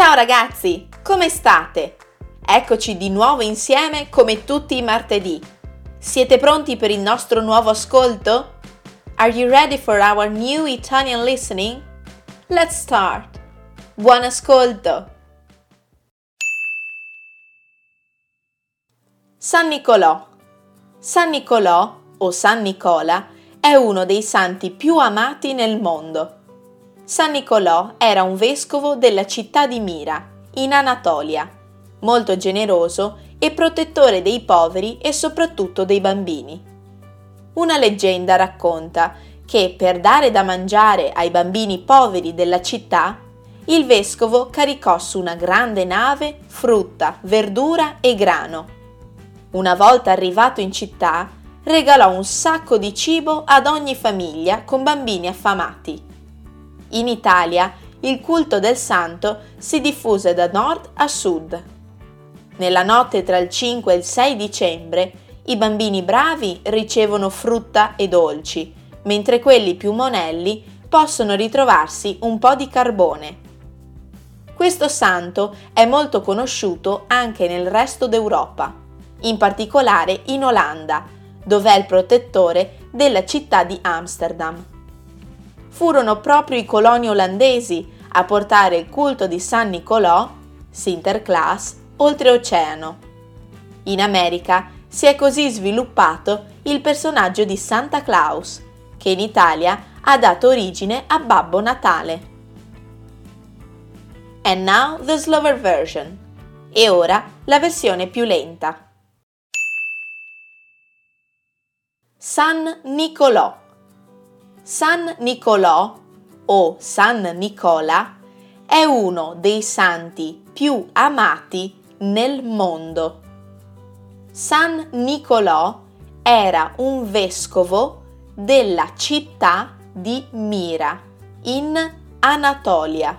Ciao ragazzi, come state? Eccoci di nuovo insieme come tutti i martedì. Siete pronti per il nostro nuovo ascolto? Are you ready for our new Italian listening? Let's start! Buon ascolto! San Nicolò San Nicolò o San Nicola è uno dei santi più amati nel mondo. San Nicolò era un vescovo della città di Mira, in Anatolia, molto generoso e protettore dei poveri e soprattutto dei bambini. Una leggenda racconta che per dare da mangiare ai bambini poveri della città, il vescovo caricò su una grande nave frutta, verdura e grano. Una volta arrivato in città, regalò un sacco di cibo ad ogni famiglia con bambini affamati in Italia il culto del santo si diffuse da nord a sud. Nella notte tra il 5 e il 6 dicembre i bambini bravi ricevono frutta e dolci, mentre quelli più monelli possono ritrovarsi un po' di carbone. Questo santo è molto conosciuto anche nel resto d'Europa, in particolare in Olanda, dove è il protettore della città di Amsterdam furono proprio i coloni olandesi a portare il culto di San Nicolò, Sinterklaas, oltreoceano. In America si è così sviluppato il personaggio di Santa Claus, che in Italia ha dato origine a Babbo Natale. And now the slower version. E ora la versione più lenta. San Nicolò San Nicolò o San Nicola è uno dei santi più amati nel mondo. San Nicolò era un vescovo della città di Mira, in Anatolia,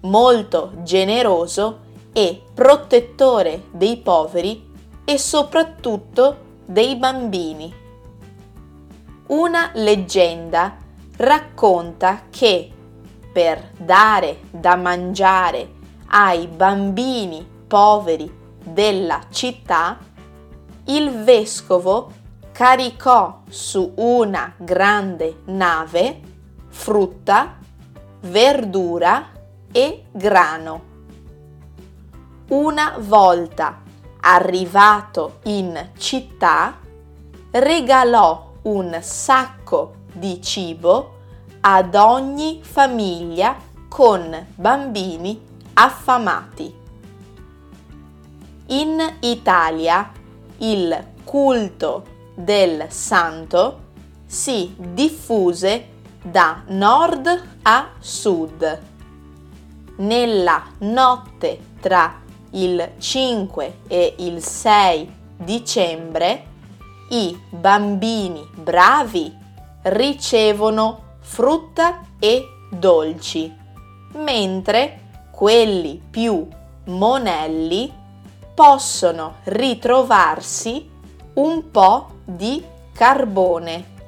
molto generoso e protettore dei poveri e soprattutto dei bambini. Una leggenda racconta che per dare da mangiare ai bambini poveri della città, il vescovo caricò su una grande nave frutta, verdura e grano. Una volta arrivato in città, regalò un sacco di cibo ad ogni famiglia con bambini affamati. In Italia il culto del santo si diffuse da nord a sud. Nella notte tra il 5 e il 6 dicembre i bambini bravi ricevono frutta e dolci, mentre quelli più monelli possono ritrovarsi un po' di carbone.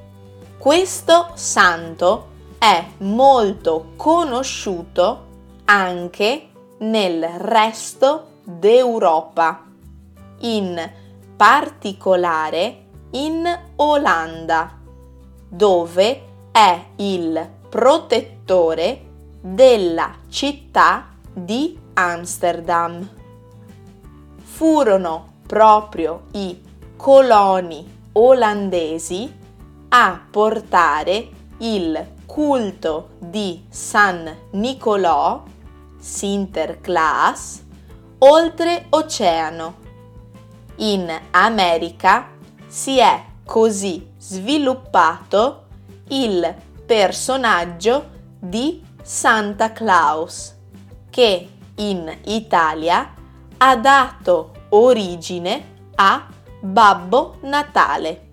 Questo santo è molto conosciuto anche nel resto d'Europa, in particolare in Olanda, dove è il protettore della città di Amsterdam. Furono proprio i coloni olandesi a portare il culto di San Nicolò, Sinterklaas, oltre oceano. In America si è così sviluppato il personaggio di Santa Claus, che in Italia ha dato origine a Babbo Natale.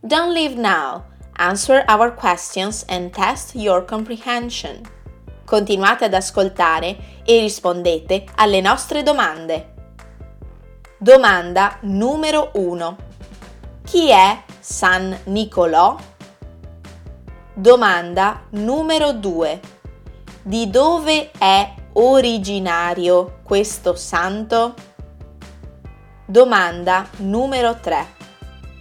Don't leave now. Answer our questions and test your comprehension. Continuate ad ascoltare e rispondete alle nostre domande. Domanda numero 1. Chi è San Nicolò? Domanda numero 2. Di dove è originario questo santo? Domanda numero 3.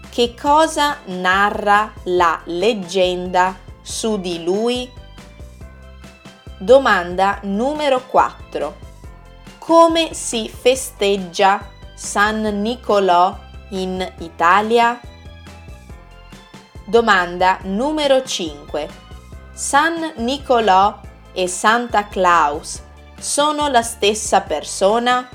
Che cosa narra la leggenda su di lui? Domanda numero 4. Come si festeggia San Nicolò in Italia? Domanda numero 5. San Nicolò e Santa Claus sono la stessa persona?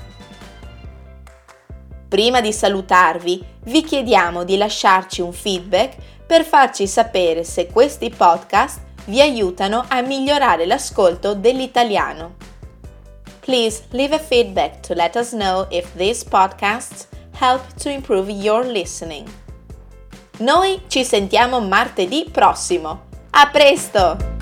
Prima di salutarvi, vi chiediamo di lasciarci un feedback per farci sapere se questi podcast vi aiutano a migliorare l'ascolto dell'italiano. Please leave a feedback to let us know if these podcasts help to improve your listening. Noi ci sentiamo martedì prossimo. A presto!